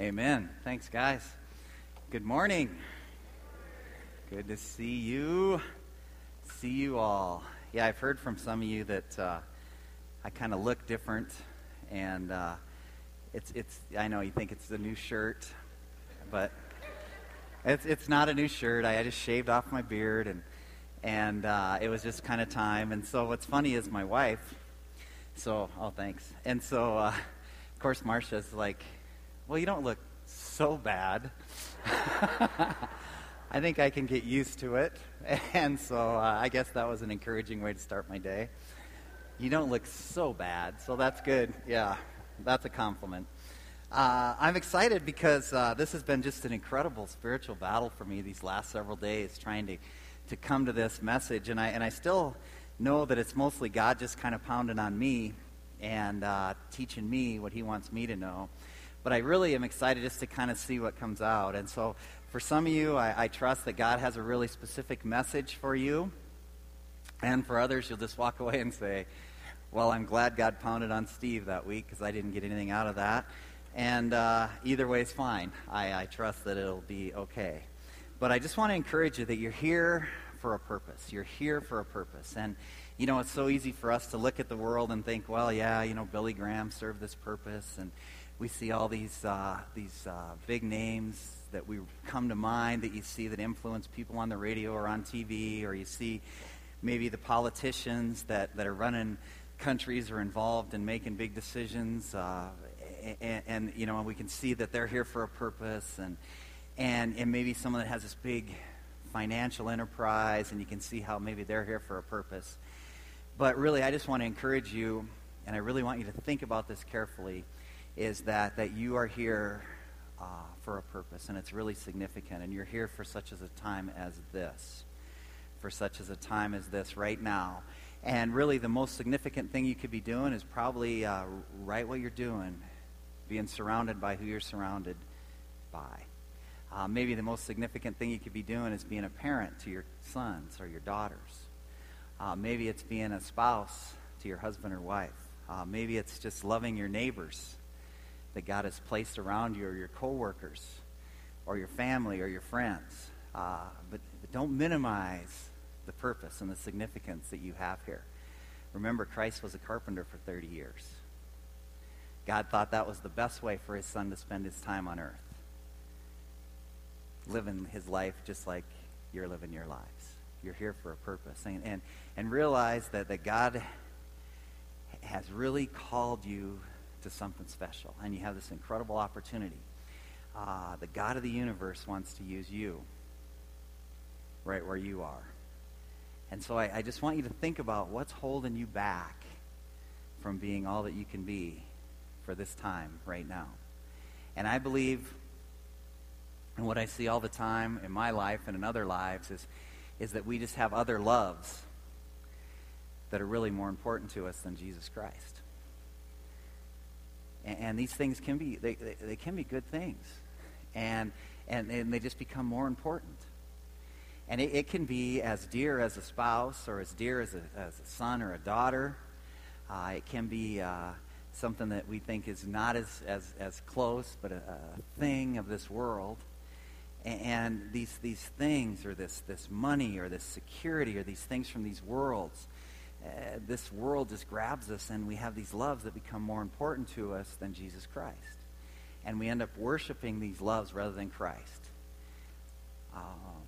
Amen. Thanks, guys. Good morning. Good to see you. See you all. Yeah, I've heard from some of you that uh, I kind of look different, and uh, it's it's. I know you think it's the new shirt, but it's it's not a new shirt. I, I just shaved off my beard, and and uh, it was just kind of time. And so what's funny is my wife. So oh thanks. And so uh, of course Marcia's like, well you don't look so bad. I think I can get used to it. And so uh, I guess that was an encouraging way to start my day. You don't look so bad, so that's good. Yeah, that's a compliment. Uh, I'm excited because uh, this has been just an incredible spiritual battle for me these last several days, trying to, to come to this message. And I, and I still know that it's mostly God just kind of pounding on me and uh, teaching me what He wants me to know. But I really am excited just to kind of see what comes out. And so for some of you, I, I trust that God has a really specific message for you. And for others, you'll just walk away and say, Well, I'm glad God pounded on Steve that week because I didn't get anything out of that. And uh, either way is fine. I, I trust that it'll be okay. But I just want to encourage you that you're here for a purpose. You're here for a purpose. And, you know, it's so easy for us to look at the world and think, well, yeah, you know, Billy Graham served this purpose. And we see all these, uh, these uh, big names that we come to mind that you see that influence people on the radio or on TV, or you see maybe the politicians that, that are running countries or involved in making big decisions. Uh, and, and, you know, we can see that they're here for a purpose, and, and, and maybe someone that has this big financial enterprise, and you can see how maybe they're here for a purpose. But really, I just want to encourage you, and I really want you to think about this carefully, is that, that you are here uh, for a purpose, and it's really significant. And you're here for such as a time as this, for such as a time as this right now. And really, the most significant thing you could be doing is probably uh, right what you're doing, being surrounded by who you're surrounded by. Uh, maybe the most significant thing you could be doing is being a parent to your sons or your daughters. Uh, maybe it's being a spouse to your husband or wife. Uh, maybe it's just loving your neighbors that God has placed around you or your coworkers or your family or your friends. Uh, but, but don't minimize the purpose and the significance that you have here. Remember, Christ was a carpenter for 30 years. God thought that was the best way for his son to spend his time on earth. Living his life just like you're living your lives. You're here for a purpose. And, and, and realize that, that God has really called you to something special. And you have this incredible opportunity. Uh, the God of the universe wants to use you right where you are. And so I, I just want you to think about what's holding you back from being all that you can be for this time right now. And I believe, and what I see all the time in my life and in other lives, is, is that we just have other loves that are really more important to us than Jesus Christ. And, and these things can be, they, they, they, can be good things. And, and, and they just become more important. And it, it can be as dear as a spouse or as dear as a, as a son or a daughter. Uh, it can be uh, something that we think is not as, as, as close, but a, a thing of this world. And, these, these things, or this, this money, or this security, or these things from these worlds, uh, this world just grabs us and we have these loves that become more important to us than Jesus Christ. And we end up worshiping these loves rather than Christ. Um,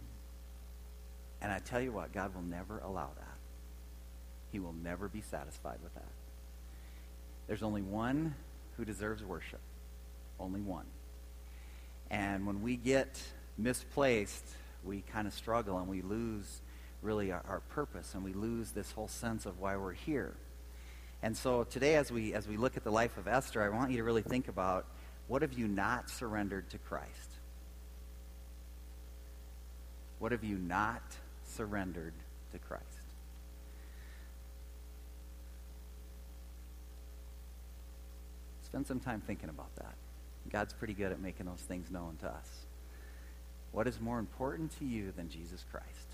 and I tell you what, God will never allow that. He will never be satisfied with that. There's only one who deserves worship. Only one. And when we get misplaced, we kind of struggle and we lose really our, our purpose and we lose this whole sense of why we're here. And so today, as we, as we look at the life of Esther, I want you to really think about what have you not surrendered to Christ? What have you not surrendered to Christ? Spend some time thinking about that. God's pretty good at making those things known to us. What is more important to you than Jesus Christ?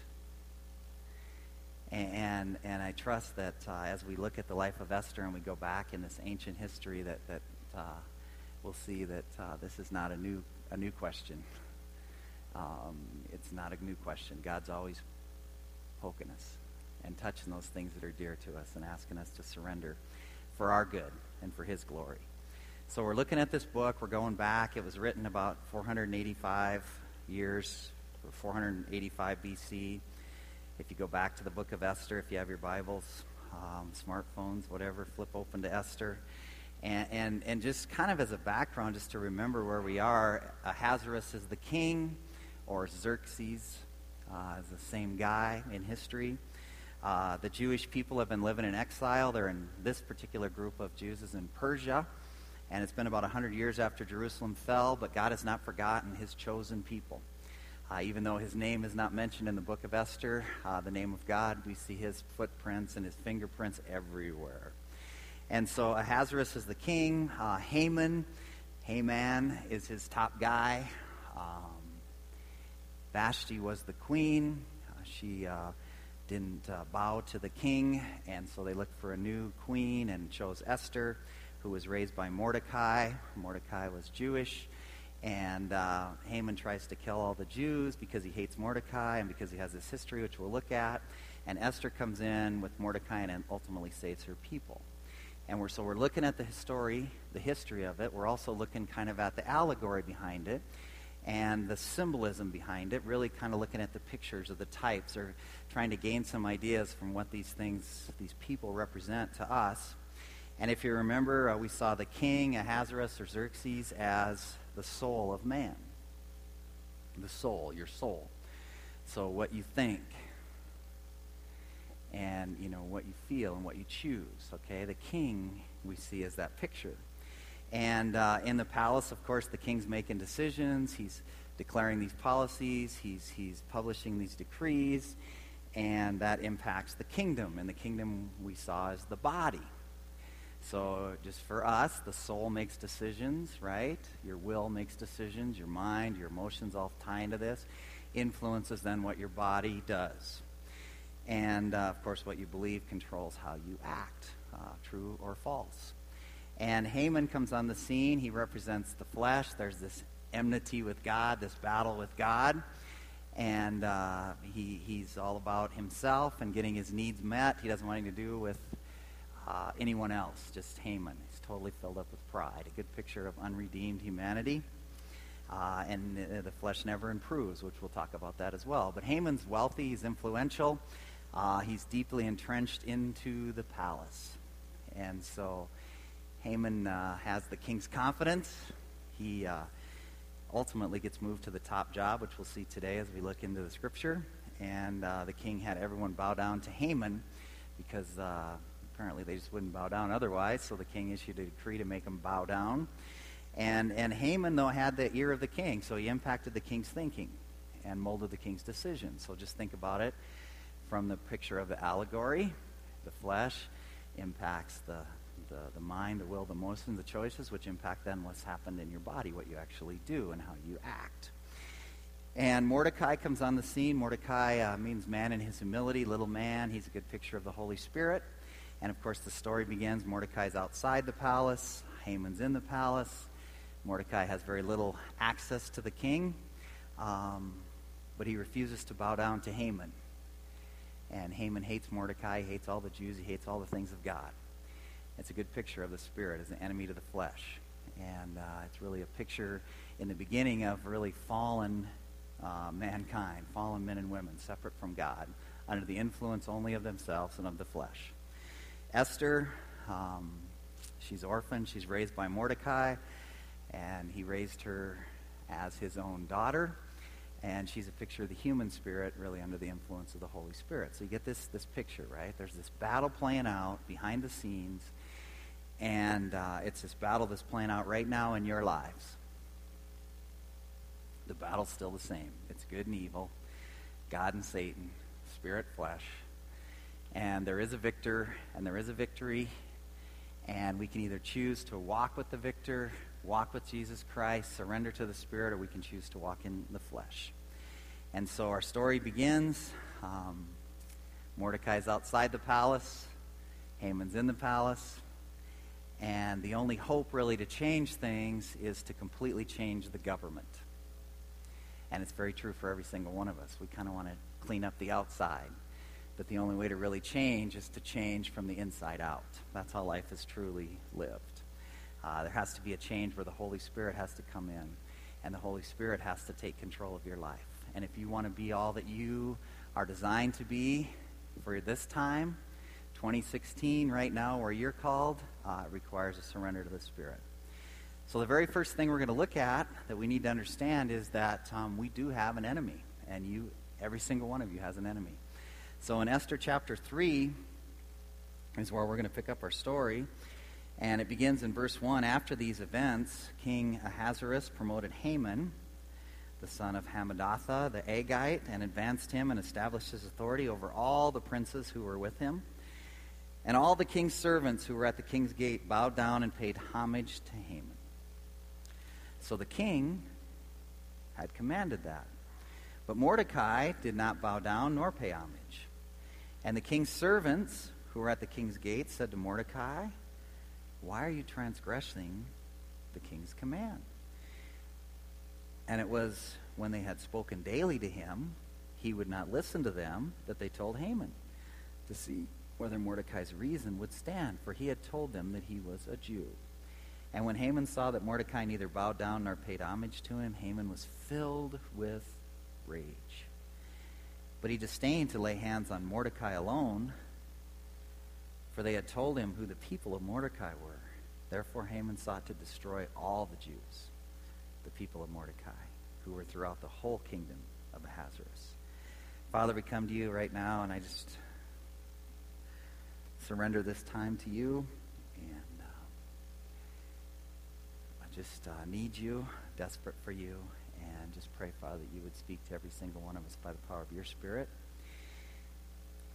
And, and I trust that uh, as we look at the life of Esther and we go back in this ancient history that, that uh, we'll see that uh, this is not a new, a new question. Um, it's not a new question. God's always poking us and touching those things that are dear to us and asking us to surrender for our good and for His glory. So we're looking at this book. We're going back. It was written about 485 years, 485 BC. If you go back to the book of Esther, if you have your Bibles, um, smartphones, whatever, flip open to Esther. And, and, and just kind of as a background, just to remember where we are, Ahasuerus is the king, or Xerxes uh, is the same guy in history. Uh, the Jewish people have been living in exile. They're in this particular group of Jews is in Persia, and it's been about 100 years after Jerusalem fell, but God has not forgotten his chosen people. Uh, even though his name is not mentioned in the book of Esther, uh, the name of God, we see his footprints and his fingerprints everywhere. And so Ahasuerus is the king. Uh, Haman, Haman is his top guy. Um, Vashti was the queen. Uh, she uh, didn't uh, bow to the king, and so they looked for a new queen and chose Esther, who was raised by Mordecai. Mordecai was Jewish. And uh, Haman tries to kill all the Jews because he hates Mordecai and because he has this history, which we'll look at. And Esther comes in with Mordecai and ultimately saves her people. And we're, so we're looking at the history, the history of it. We're also looking kind of at the allegory behind it and the symbolism behind it, really kind of looking at the pictures of the types or trying to gain some ideas from what these things, these people represent to us. And if you remember, uh, we saw the king, Ahasuerus or Xerxes, as the soul of man. The soul, your soul. So what you think, and you know what you feel and what you choose. Okay, the king we see as that picture, and uh, in the palace, of course, the king's making decisions. He's declaring these policies. He's he's publishing these decrees, and that impacts the kingdom. And the kingdom we saw as the body. So, just for us, the soul makes decisions, right? Your will makes decisions, your mind, your emotions all tie into this, influences then what your body does. And, uh, of course, what you believe controls how you act, uh, true or false. And Haman comes on the scene. He represents the flesh. There's this enmity with God, this battle with God. And uh, he, he's all about himself and getting his needs met. He doesn't want anything to do with uh, anyone else, just Haman. He's totally filled up with pride. A good picture of unredeemed humanity. Uh, and uh, the flesh never improves, which we'll talk about that as well. But Haman's wealthy, he's influential, uh, he's deeply entrenched into the palace. And so Haman uh, has the king's confidence. He uh, ultimately gets moved to the top job, which we'll see today as we look into the scripture. And uh, the king had everyone bow down to Haman because apparently they just wouldn't bow down otherwise. So the king issued a decree to make them bow down. And, and Haman, though, had the ear of the king, so he impacted the king's thinking and molded the king's decision. So just think about it from the picture of the allegory. The flesh impacts the, the, the mind, the will, the emotions, the choices, which impact then what's happened in your body, what you actually do, and how you act. And Mordecai comes on the scene. Mordecai uh, means man in his humility, little man. He's a good picture of the Holy Spirit. And of course, the story begins Mordecai's outside the palace, Haman's in the palace. Mordecai has very little access to the king, um, but he refuses to bow down to Haman. And Haman hates Mordecai, hates all the Jews, he hates all the things of God. It's a good picture of the Spirit as an enemy to the flesh. And uh, it's really a picture in the beginning of really fallen uh, mankind, fallen men and women, separate from God, under the influence only of themselves and of the flesh. Esther, um, she's orphaned. She's raised by Mordecai, and he raised her as his own daughter. And she's a picture of the human spirit, really under the influence of the Holy Spirit. So you get this, this picture, right? There's this battle playing out behind the scenes, and uh, it's this battle that's playing out right now in your lives. The battle's still the same it's good and evil, God and Satan, spirit, flesh. And there is a victor and there is a victory. And we can either choose to walk with the victor, walk with Jesus Christ, surrender to the Spirit, or we can choose to walk in the flesh. And so our story begins. Um, Mordecai's outside the palace, Haman's in the palace. And the only hope, really, to change things is to completely change the government. And it's very true for every single one of us. We kind of want to clean up the outside. But the only way to really change is to change from the inside out. That's how life is truly lived. Uh, there has to be a change where the Holy Spirit has to come in, and the Holy Spirit has to take control of your life. And if you want to be all that you are designed to be for this time, 2016, right now, where you're called, uh, requires a surrender to the Spirit. So, the very first thing we're going to look at that we need to understand is that um, we do have an enemy, and you, every single one of you, has an enemy. So, in Esther chapter 3 is where we're going to pick up our story. And it begins in verse 1 After these events, King Ahasuerus promoted Haman, the son of Hammedatha, the Agagite, and advanced him and established his authority over all the princes who were with him. And all the king's servants who were at the king's gate bowed down and paid homage to Haman. So the king had commanded that. But Mordecai did not bow down nor pay homage. And the king's servants who were at the king's gate said to Mordecai, Why are you transgressing the king's command? And it was when they had spoken daily to him, he would not listen to them, that they told Haman to see whether Mordecai's reason would stand, for he had told them that he was a Jew. And when Haman saw that Mordecai neither bowed down nor paid homage to him, Haman was filled with rage. But he disdained to lay hands on Mordecai alone, for they had told him who the people of Mordecai were. Therefore, Haman sought to destroy all the Jews, the people of Mordecai, who were throughout the whole kingdom of Ahasuerus. Father, we come to you right now, and I just surrender this time to you. And uh, I just uh, need you, desperate for you, and just pray, Father, that you would speak to every single one of us by the power of your Spirit.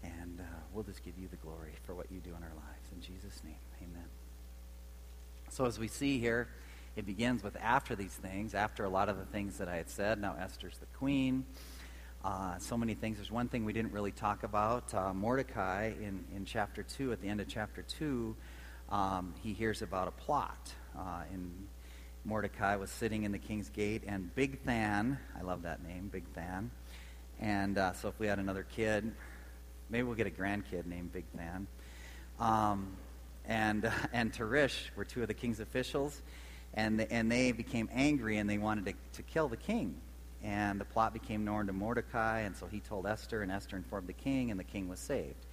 And uh, we'll just give you the glory for what you do in our lives. In Jesus' name, amen. So as we see here, it begins with after these things, after a lot of the things that I had said. Now Esther's the queen. Uh, so many things. There's one thing we didn't really talk about. Uh, Mordecai in, in chapter 2, at the end of chapter 2, um, he hears about a plot. Uh, in Mordecai was sitting in the king's gate, and Big Bigthan, I love that name, Big Bigthan. And uh, so if we had another kid, maybe we'll get a grandkid named Bigthan. Um, and, and Teresh were two of the king's officials, and, the, and they became angry and they wanted to, to kill the king and the plot became known to Mordecai, and so he told Esther, and Esther informed the king, and the king was saved.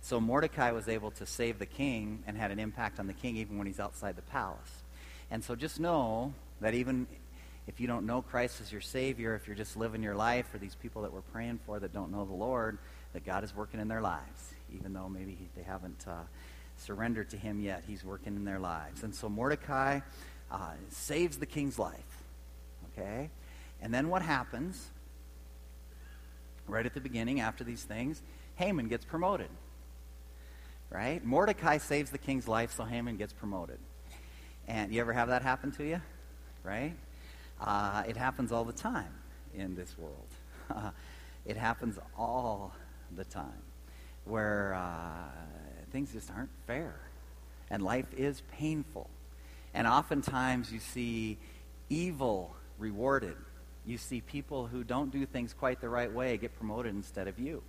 So Mordecai was able to save the king and had an impact on the king even when he's outside the palace. And so just know that even if you don't know Christ as your Savior, if you're just living your life, for these people that we're praying for that don't know the Lord, that God is working in their lives, even though maybe they haven't uh, surrendered to Him yet. He's working in their lives. And so Mordecai uh, saves the king's life. Okay? And then what happens? Right at the beginning, after these things, Haman gets promoted. Right? Mordecai saves the king's life, so Haman gets promoted. And you ever have that happen to you? Right? Uh, it happens all the time in this world. it happens all the time where uh, things just aren't fair. And life is painful. And oftentimes you see evil rewarded you see people who don't do things quite the right way get promoted instead of you.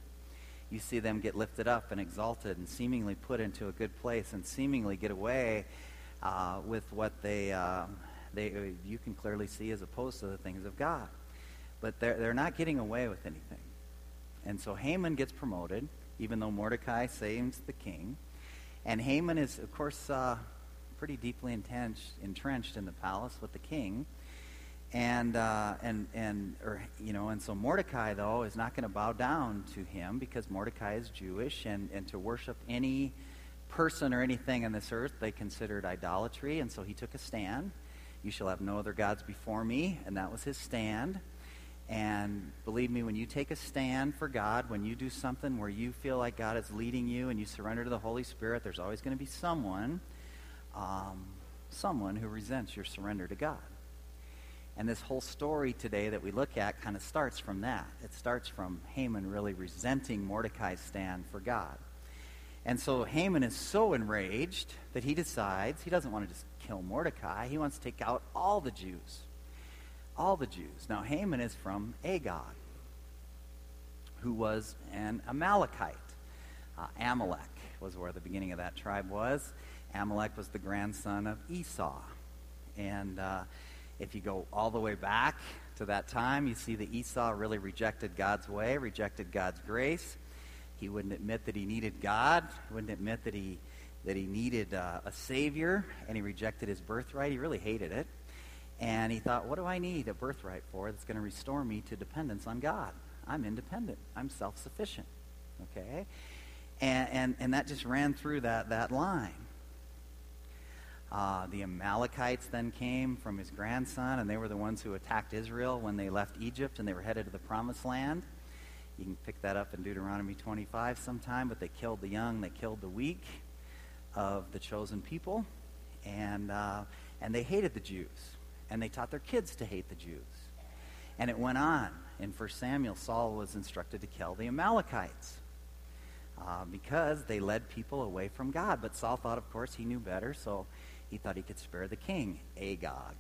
You see them get lifted up and exalted and seemingly put into a good place and seemingly get away uh, with what they, uh, they you can clearly see as opposed to the things of God. But they're, they're not getting away with anything. And so Haman gets promoted, even though Mordecai saves the king. And Haman is, of course, uh, pretty deeply entrenched, entrenched in the palace with the king and uh, and and or you know and so Mordecai though is not going to bow down to him because Mordecai is Jewish and and to worship any person or anything on this earth they considered idolatry and so he took a stand you shall have no other gods before me and that was his stand and believe me when you take a stand for God when you do something where you feel like God is leading you and you surrender to the Holy Spirit there's always going to be someone um, someone who resents your surrender to God and this whole story today that we look at kind of starts from that. It starts from Haman really resenting Mordecai's stand for God. And so Haman is so enraged that he decides he doesn't want to just kill Mordecai. He wants to take out all the Jews. All the Jews. Now, Haman is from Agag, who was an Amalekite. Uh, Amalek was where the beginning of that tribe was. Amalek was the grandson of Esau. And uh, if you go all the way back to that time, you see that Esau really rejected God's way, rejected God's grace. He wouldn't admit that he needed God, he wouldn't admit that he, that he needed uh, a Savior, and he rejected his birthright. He really hated it. And he thought, what do I need a birthright for that's going to restore me to dependence on God? I'm independent, I'm self sufficient. Okay? And, and, and that just ran through that, that line. Uh, the Amalekites then came from his grandson, and they were the ones who attacked Israel when they left Egypt and they were headed to the promised land. You can pick that up in Deuteronomy 25 sometime, but they killed the young, they killed the weak of the chosen people, and, uh, and they hated the Jews, and they taught their kids to hate the Jews. And it went on. In 1 Samuel, Saul was instructed to kill the Amalekites. Uh, because they led people away from God. But Saul thought, of course, he knew better, so he thought he could spare the king, Agag.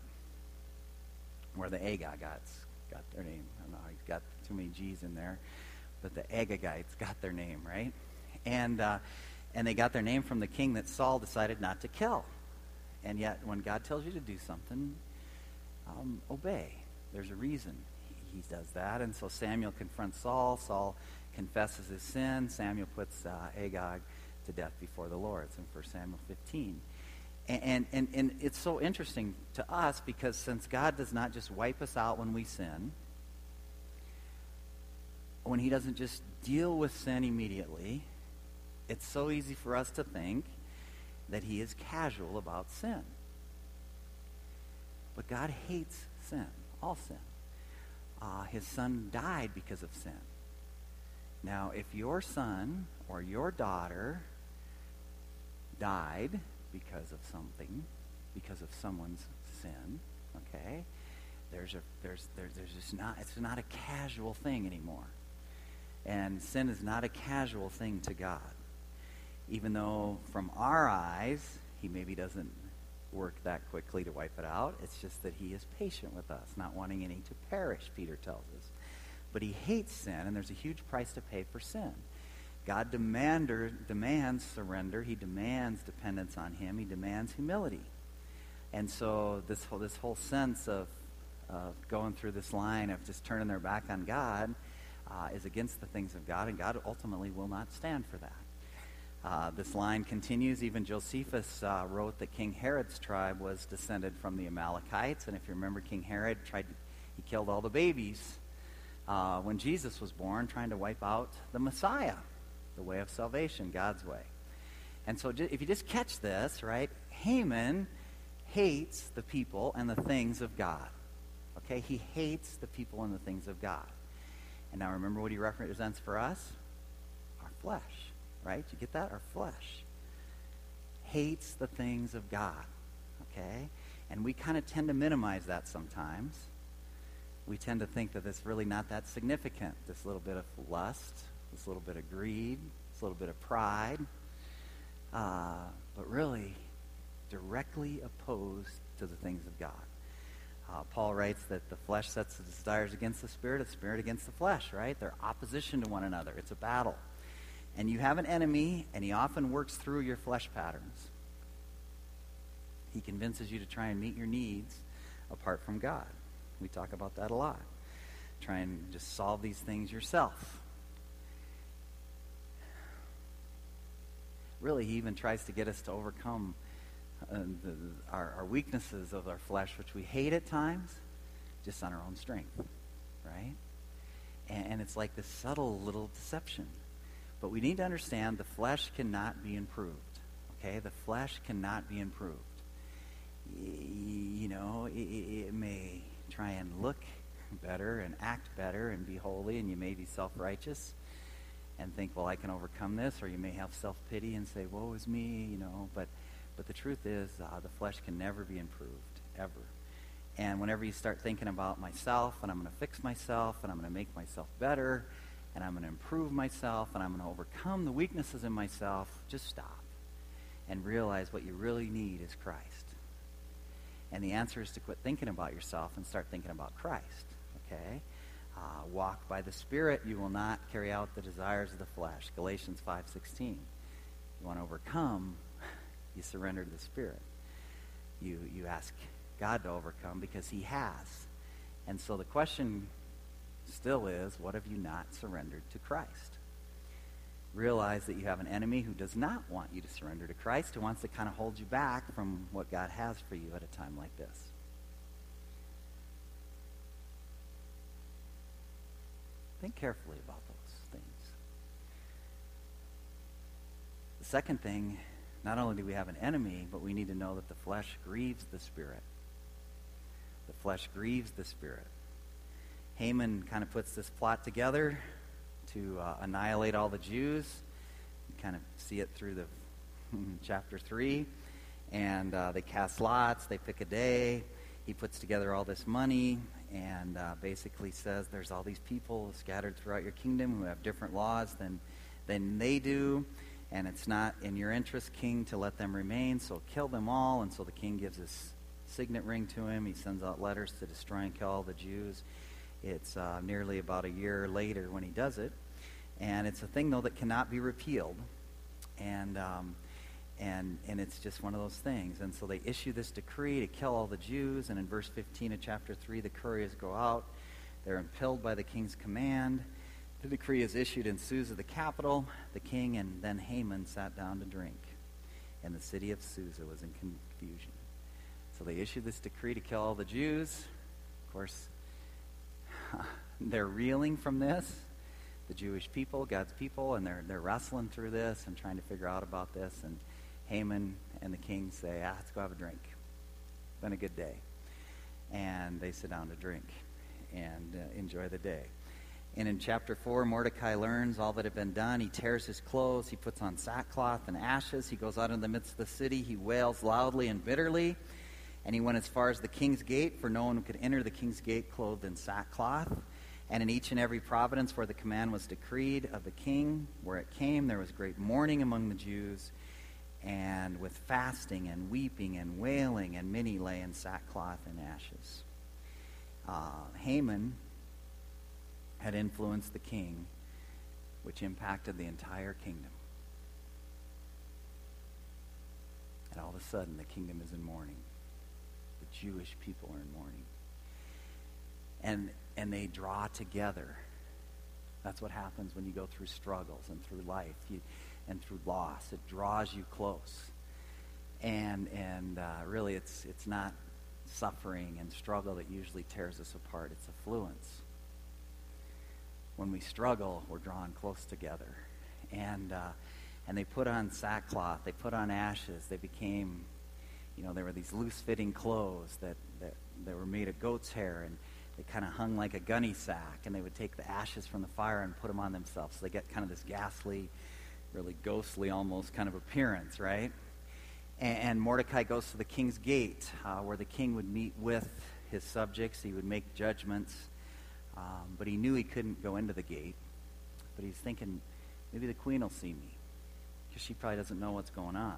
Where the Agagites got their name. I don't know, he's got too many G's in there. But the Agagites got their name, right? And, uh, and they got their name from the king that Saul decided not to kill. And yet, when God tells you to do something, um, obey. There's a reason he, he, does that. And so Samuel confronts Saul. Saul confesses his sin. Samuel puts uh, Agag to death before the Lord. It's in 1 Samuel 15. And, and, and it's so interesting to us because since God does not just wipe us out when we sin, when He doesn't just deal with sin immediately, it's so easy for us to think that He is casual about sin. But God hates sin, all sin. Uh, his Son died because of sin. Now, if your son or your daughter died because of something, because of someone's sin, okay? There's a there's there's there's just not it's not a casual thing anymore. And sin is not a casual thing to God. Even though from our eyes he maybe doesn't work that quickly to wipe it out, it's just that he is patient with us, not wanting any to perish, Peter tells us. But he hates sin, and there's a huge price to pay for sin. God demander, demands surrender. He demands dependence on Him. He demands humility. And so this whole, this whole sense of, of going through this line of just turning their back on God uh, is against the things of God, and God ultimately will not stand for that. Uh, this line continues. Even Josephus uh, wrote that King Herod's tribe was descended from the Amalekites, and if you remember, King Herod tried to, he killed all the babies uh, when Jesus was born, trying to wipe out the Messiah the way of salvation, God's way. And so if you just catch this, right, Haman hates the people and the things of God. Okay? He hates the people and the things of God. And now remember what he represents for us? Our flesh, right? You get that? Our flesh. Hates the things of God. Okay? And we kind of tend to minimize that sometimes. We tend to think that it's really not that significant, this little bit of lust, this little bit of greed, this little bit of pride, uh, but really directly opposed to the things of God. Uh, Paul writes that the flesh sets the desires against the spirit, the spirit against the flesh, right? They're opposition to one another. It's a battle. And you have an enemy, and he often works through your flesh patterns. He convinces you to try and meet your needs apart from God. We talk about that a lot. Try and just solve these things yourself. really, he even tries to get us to overcome uh, the, our, our weaknesses of our flesh, which we hate at times, just on our own strength, right? And, and it's like this subtle little deception. But we need to understand the flesh cannot be improved. Okay? The flesh cannot be improved. You know, it, it may try and look better and act better and be holy, and you may be self righteous and think, well, I can overcome this, or you may have self pity and say, woe is me, you know. But, but the truth is, uh, the flesh can never be improved, ever. And whenever you start thinking about myself, and I'm going to fix myself, and I'm going to make myself better, and I'm going to improve myself and I'm going to overcome the weaknesses in myself, just stop and realize what you really need is Christ. And the answer is to quit thinking about yourself and start thinking about Christ. Okay? Uh, walk by the Spirit, you will not carry out the desires of the flesh. Galatians 5.16. You want to overcome, you surrender to the Spirit. You, you ask God to overcome because he has. And so the question still is, what have you not surrendered to Christ? Realize that you have an enemy who does not want you to surrender to Christ, who wants to kind of hold you back from what God has for you at a time like this. Think carefully about those things. The second thing, not only do we have an enemy, but we need to know that the flesh grieves the Spirit. The flesh grieves the Spirit. Haman kind of puts this plot together to uh, annihilate all the Jews. You kind of see it through the chapter 3. And uh, they cast lots, they pick a day. He puts together all this money and uh, basically says there's all these people scattered throughout your kingdom who have different laws than, than they do. And it's not in your interest, king, to let them remain, so kill them all. And so the king gives his signet ring to him. He sends out letters to destroy and kill all the Jews. It's uh, nearly about a year later when he does it. And it's a thing, though, that cannot be repealed. And, um, and, and it's just one of those things. And so they issue this decree to kill all the Jews. And in verse 15 of chapter 3, the couriers go out. They're impelled by the king's command. The decree is issued in Susa, the capital. The king and then Haman sat down to drink. And the city of Susa was in confusion. So they issue this decree to kill all the Jews. Of course, they're reeling from this, the Jewish people, God's people, and they're, they're wrestling through this and trying to figure out about this. And Haman and the king say, ah, let's go have a drink. It's been a good day. And they sit down to drink and uh, enjoy the day. And in chapter 4, Mordecai learns all that had been done. He tears his clothes. He puts on sackcloth and ashes. He goes out in the midst of the city. He wails loudly and bitterly. And he went as far as the king's gate, for no one could enter the king's gate clothed in sackcloth. And in each and every province where the command was decreed of the king, where it came, there was great mourning among the Jews, and with fasting and weeping and wailing, and many lay in sackcloth and ashes. Uh, Haman had influenced the king, which impacted the entire kingdom. And all of a sudden, the kingdom is in mourning. The Jewish people are in mourning. And, and they draw together. That's what happens when you go through struggles and through life you, and through loss. It draws you close. And, and uh, really, it's, it's not suffering and struggle that usually tears us apart, it's affluence. When we struggle, we're drawn close together. And, uh, and they put on sackcloth, they put on ashes, they became you know, there were these loose-fitting clothes that, that, that were made of goat's hair, and they kind of hung like a gunny sack, and they would take the ashes from the fire and put them on themselves. So they get kind of this ghastly, really ghostly almost kind of appearance, right? And, and Mordecai goes to the king's gate, uh, where the king would meet with his subjects. He would make judgments, um, but he knew he couldn't go into the gate. But he's thinking, maybe the queen will see me, because she probably doesn't know what's going on.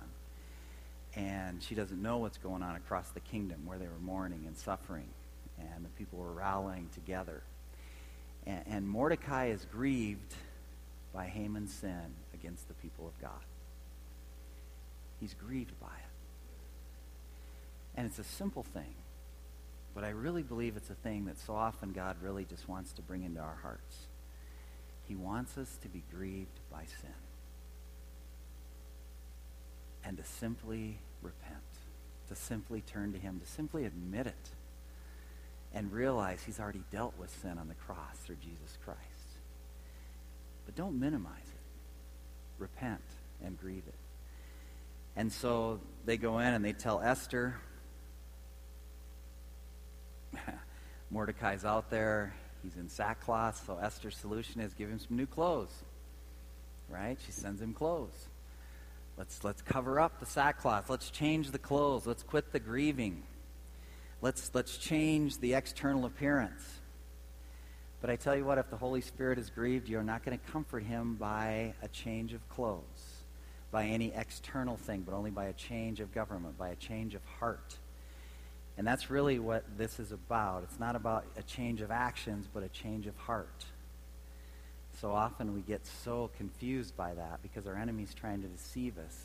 And she doesn't know what's going on across the kingdom where they were mourning and suffering and the people were rallying together. And, and mordecai is grieved by haman's sin against the people of god. He's grieved by it. And it's a simple thing but i really believe it's a thing that so often god really just wants to bring into our hearts he wants us to be grieved by sin and to simply repent, to simply turn to Him, to simply admit it, and realize He's already dealt with sin on the cross through Jesus Christ. But don't minimize it. Repent and grieve it. And so they go in and they tell Esther. Mordecai's out there. He's in sackcloth. So Esther's solution is give him some new clothes. Right? She sends him clothes. Let's, let's cover up the sackcloth. Let's change the clothes. Let's quit the grieving. Let's, let's change the external appearance. But I tell you what, if the Holy Spirit is grieved, you're not going to comfort him by a change of clothes, by any external thing, but only by a change of government, by a change of heart. And that's really what this is about. It's not about a change of actions, but a change of heart. So often we get so confused by that because our enemy's trying to deceive us.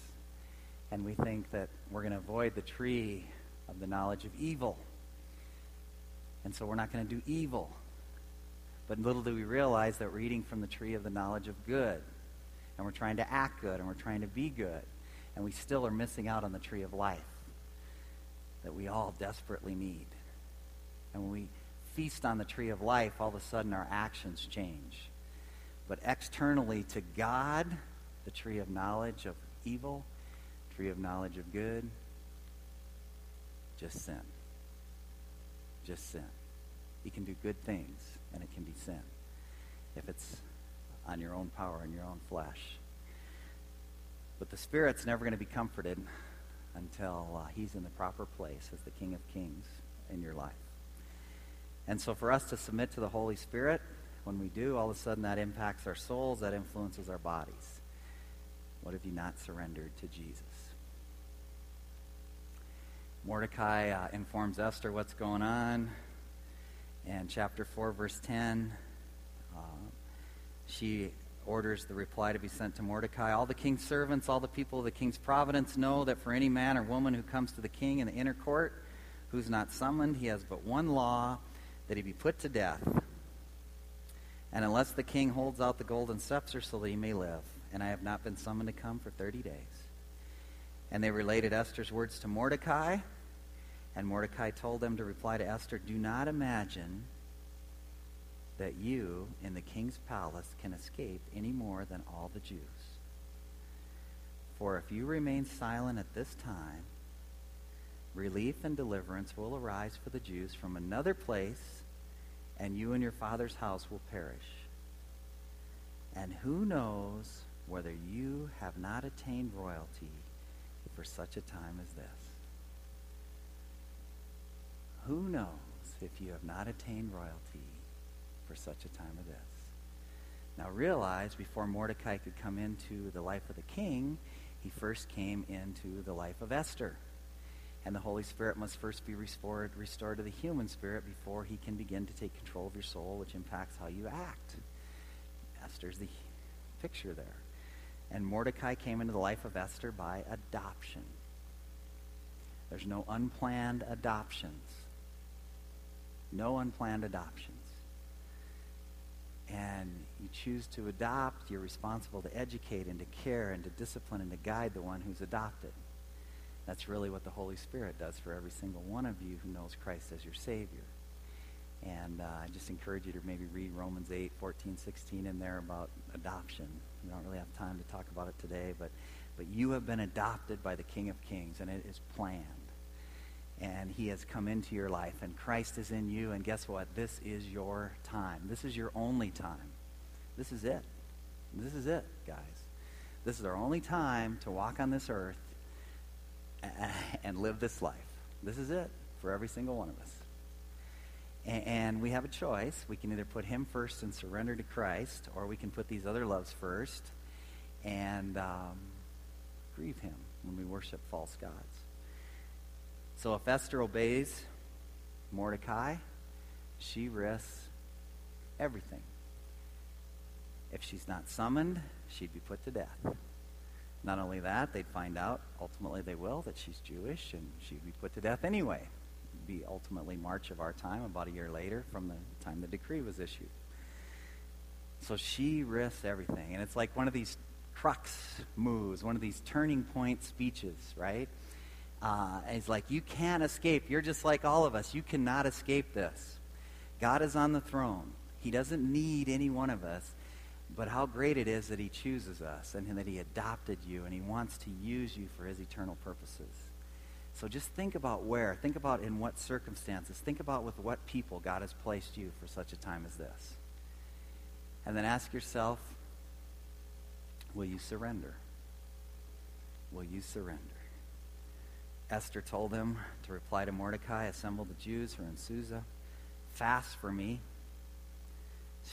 And we think that we're going to avoid the tree of the knowledge of evil. And so we're not going to do evil. But little do we realize that we're eating from the tree of the knowledge of good. And we're trying to act good and we're trying to be good. And we still are missing out on the tree of life that we all desperately need. And when we feast on the tree of life, all of a sudden our actions change. But externally to God, the tree of knowledge of evil, tree of knowledge of good, just sin. Just sin. You can do good things, and it can be sin if it's on your own power and your own flesh. But the Spirit's never going to be comforted until uh, He's in the proper place as the King of Kings in your life. And so for us to submit to the Holy Spirit, when we do, all of a sudden that impacts our souls, that influences our bodies. What have you not surrendered to Jesus? Mordecai uh, informs Esther what's going on. And chapter 4, verse 10, uh, she orders the reply to be sent to Mordecai. All the king's servants, all the people of the king's providence know that for any man or woman who comes to the king in the inner court who's not summoned, he has but one law that he be put to death. And unless the king holds out the golden scepter so that he may live, and I have not been summoned to come for 30 days. And they related Esther's words to Mordecai, and Mordecai told them to reply to Esther, Do not imagine that you in the king's palace can escape any more than all the Jews. For if you remain silent at this time, relief and deliverance will arise for the Jews from another place, and you and your father's house will perish. And who knows whether you have not attained royalty for such a time as this? Who knows if you have not attained royalty for such a time as this. Now realize before Mordecai could come into the life of the king, he first came into the life of Esther. And the Holy Spirit must first be restored, restored to the human spirit before he can begin to take control of your soul, which impacts how you act. Esther's the picture there. And Mordecai came into the life of Esther by adoption. There's no unplanned adoptions. No unplanned adoptions and you choose to adopt, you're responsible to educate and to care and to discipline and to guide the one who's adopted. That's really what the Holy Spirit does for every single one of you who knows Christ as your Savior. And uh, I just encourage you to maybe read Romans 8, 14, 16 in there about adoption. We don't really have time to talk about it today, but, but you have been adopted by the King of Kings, and it is planned and he has come into your life and Christ is in you and guess what? This is your time. This is your only time. This is it. This is it guys. This is our only time to walk on this earth and live this life. This is it for every single one of us. And we have a choice. We can either put him first and surrender to christ or we can put these other loves first and um, grieve him when we worship false gods so if Esther obeys Mordecai, she risks everything. If she's not summoned, she'd be put to death. Not only that, they'd find out, ultimately they will, that she's Jewish and she'd be put to death anyway. It'd be ultimately March of our time, about a year later from the time the decree was issued. So she risks everything. And it's like one of these crux moves, one of these turning point speeches, right? Uh, he's like, You can't escape. You're just like all of us. You cannot escape this. God is on the throne. He doesn't need any one of us. But how great it is that He chooses us and that He adopted you and He wants to use you for His eternal purposes. So just think about where. Think about in what circumstances. Think about with what people God has placed you for such a time as this. And then ask yourself, will you surrender? Will you surrender? Esther told him to reply to Mordecai, Assemble the Jews who are in Susa, fast for me,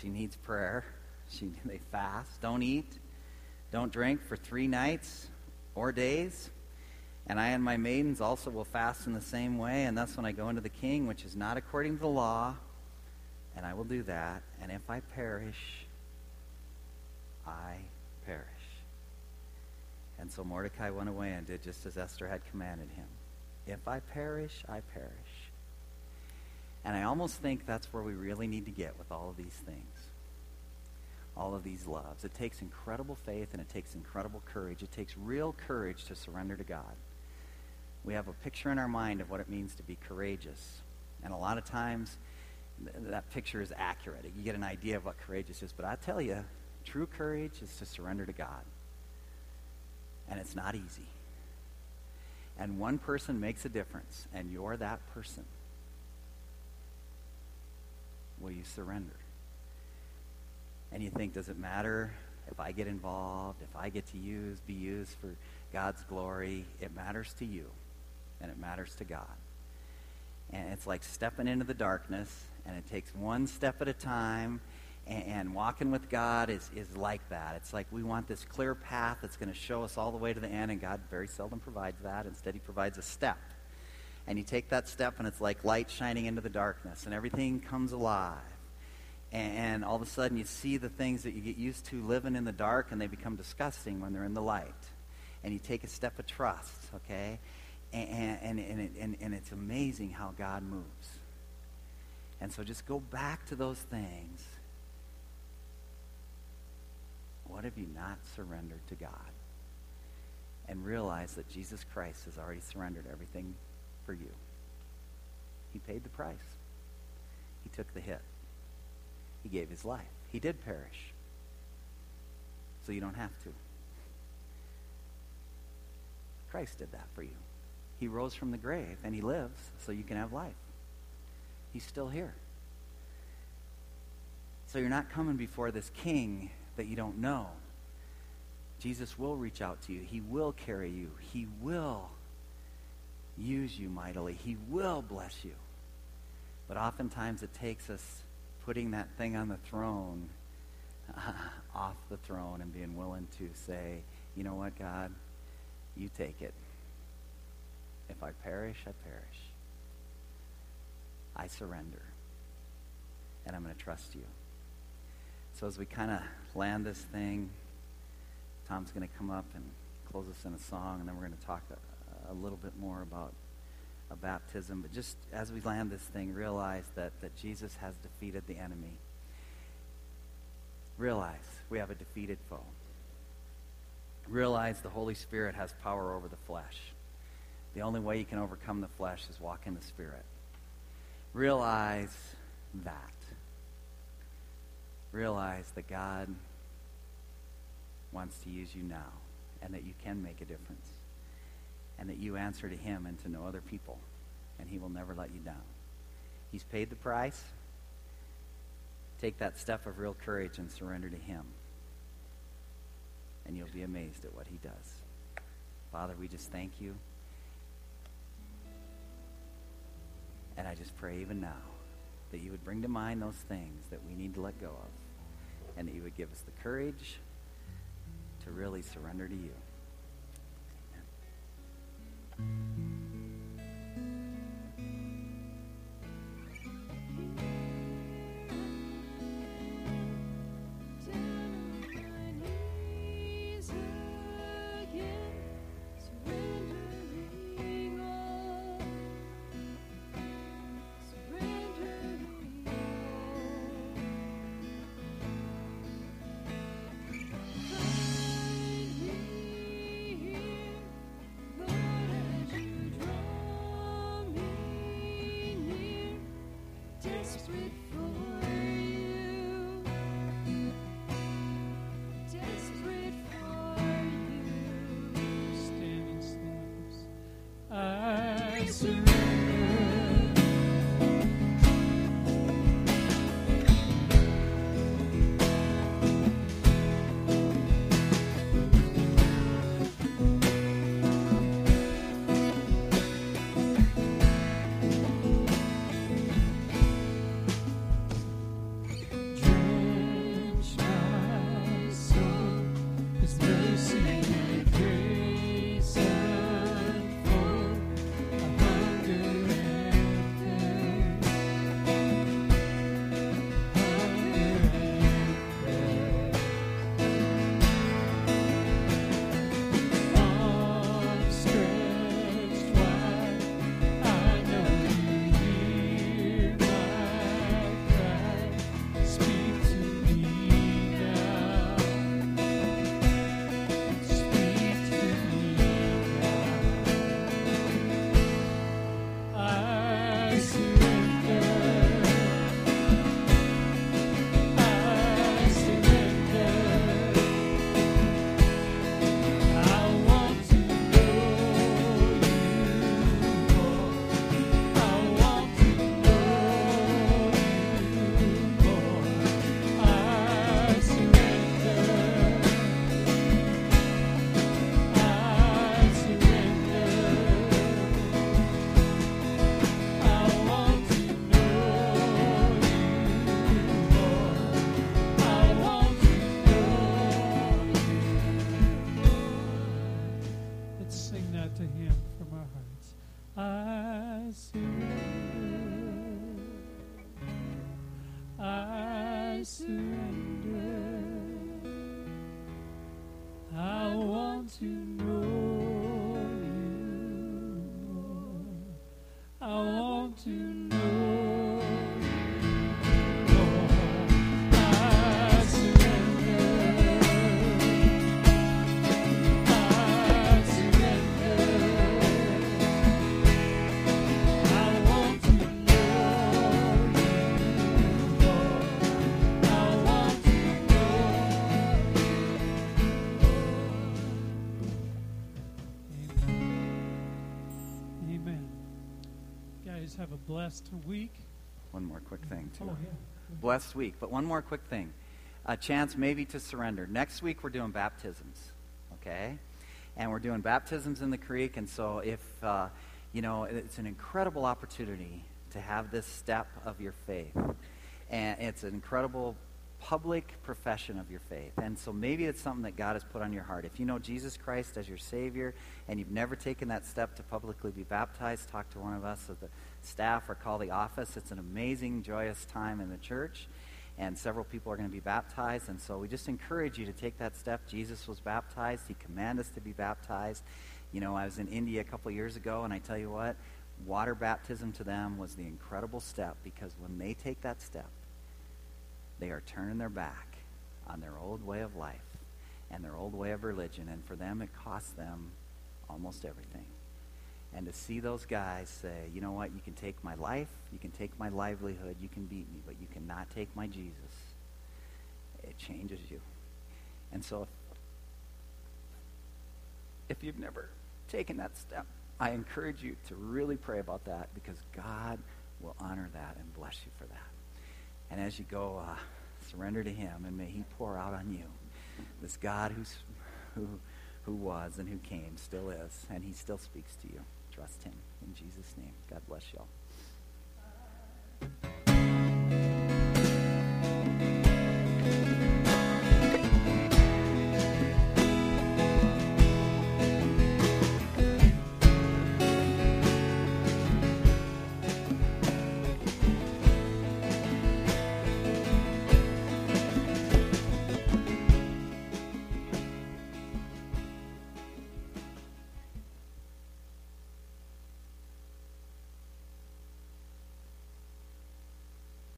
She needs prayer. She, they fast. Don't eat. Don't drink for three nights or days. And I and my maidens also will fast in the same way. And thus, when I go into the king, which is not according to the law, and I will do that. And if I perish, I. And so Mordecai went away and did just as Esther had commanded him. If I perish, I perish. And I almost think that's where we really need to get with all of these things. All of these loves. It takes incredible faith and it takes incredible courage. It takes real courage to surrender to God. We have a picture in our mind of what it means to be courageous. And a lot of times, th- that picture is accurate. You get an idea of what courageous is. But I tell you, true courage is to surrender to God. And it's not easy. And one person makes a difference, and you're that person. Will you surrender? And you think, does it matter if I get involved, if I get to use, be used for God's glory? It matters to you, and it matters to God. And it's like stepping into the darkness, and it takes one step at a time. And, and walking with God is, is like that. It's like we want this clear path that's going to show us all the way to the end, and God very seldom provides that. Instead, He provides a step. And you take that step, and it's like light shining into the darkness, and everything comes alive. And, and all of a sudden, you see the things that you get used to living in the dark, and they become disgusting when they're in the light. And you take a step of trust, okay? And, and, and, it, and, and it's amazing how God moves. And so just go back to those things what have you not surrendered to God? And realize that Jesus Christ has already surrendered everything for you. He paid the price. He took the hit. He gave his life. He did perish. So you don't have to. Christ did that for you. He rose from the grave and he lives so you can have life. He's still here. So you're not coming before this king that you don't know. Jesus will reach out to you. He will carry you. He will use you mightily. He will bless you. But oftentimes it takes us putting that thing on the throne uh, off the throne and being willing to say, you know what, God, you take it. If I perish, I perish. I surrender. And I'm going to trust you. So as we kind of land this thing, Tom's going to come up and close us in a song, and then we're going to talk a, a little bit more about a baptism. But just as we land this thing, realize that, that Jesus has defeated the enemy. Realize we have a defeated foe. Realize the Holy Spirit has power over the flesh. The only way you can overcome the flesh is walk in the Spirit. Realize that realize that God wants to use you now and that you can make a difference and that you answer to him and to no other people and he will never let you down. He's paid the price. Take that step of real courage and surrender to him. And you'll be amazed at what he does. Father, we just thank you. And I just pray even now that you would bring to mind those things that we need to let go of and that you would give us the courage to really surrender to you. Amen. Blessed week. One more quick thing, too. Oh, yeah. Blessed week. But one more quick thing a chance maybe to surrender. Next week, we're doing baptisms, okay? And we're doing baptisms in the creek. And so, if, uh, you know, it's an incredible opportunity to have this step of your faith. And it's an incredible public profession of your faith. And so maybe it's something that God has put on your heart. If you know Jesus Christ as your Savior and you've never taken that step to publicly be baptized, talk to one of us of the staff or call the office. It's an amazing, joyous time in the church. And several people are going to be baptized. And so we just encourage you to take that step. Jesus was baptized, He commanded us to be baptized. You know, I was in India a couple years ago, and I tell you what, water baptism to them was the incredible step because when they take that step, they are turning their back on their old way of life and their old way of religion. And for them, it costs them almost everything. And to see those guys say, you know what, you can take my life, you can take my livelihood, you can beat me, but you cannot take my Jesus, it changes you. And so if, if you've never taken that step, I encourage you to really pray about that because God will honor that and bless you for that. And as you go, uh, surrender to Him, and may He pour out on you this God who's, who, who was and who came, still is, and He still speaks to you trust him. In Jesus' name, God bless y'all.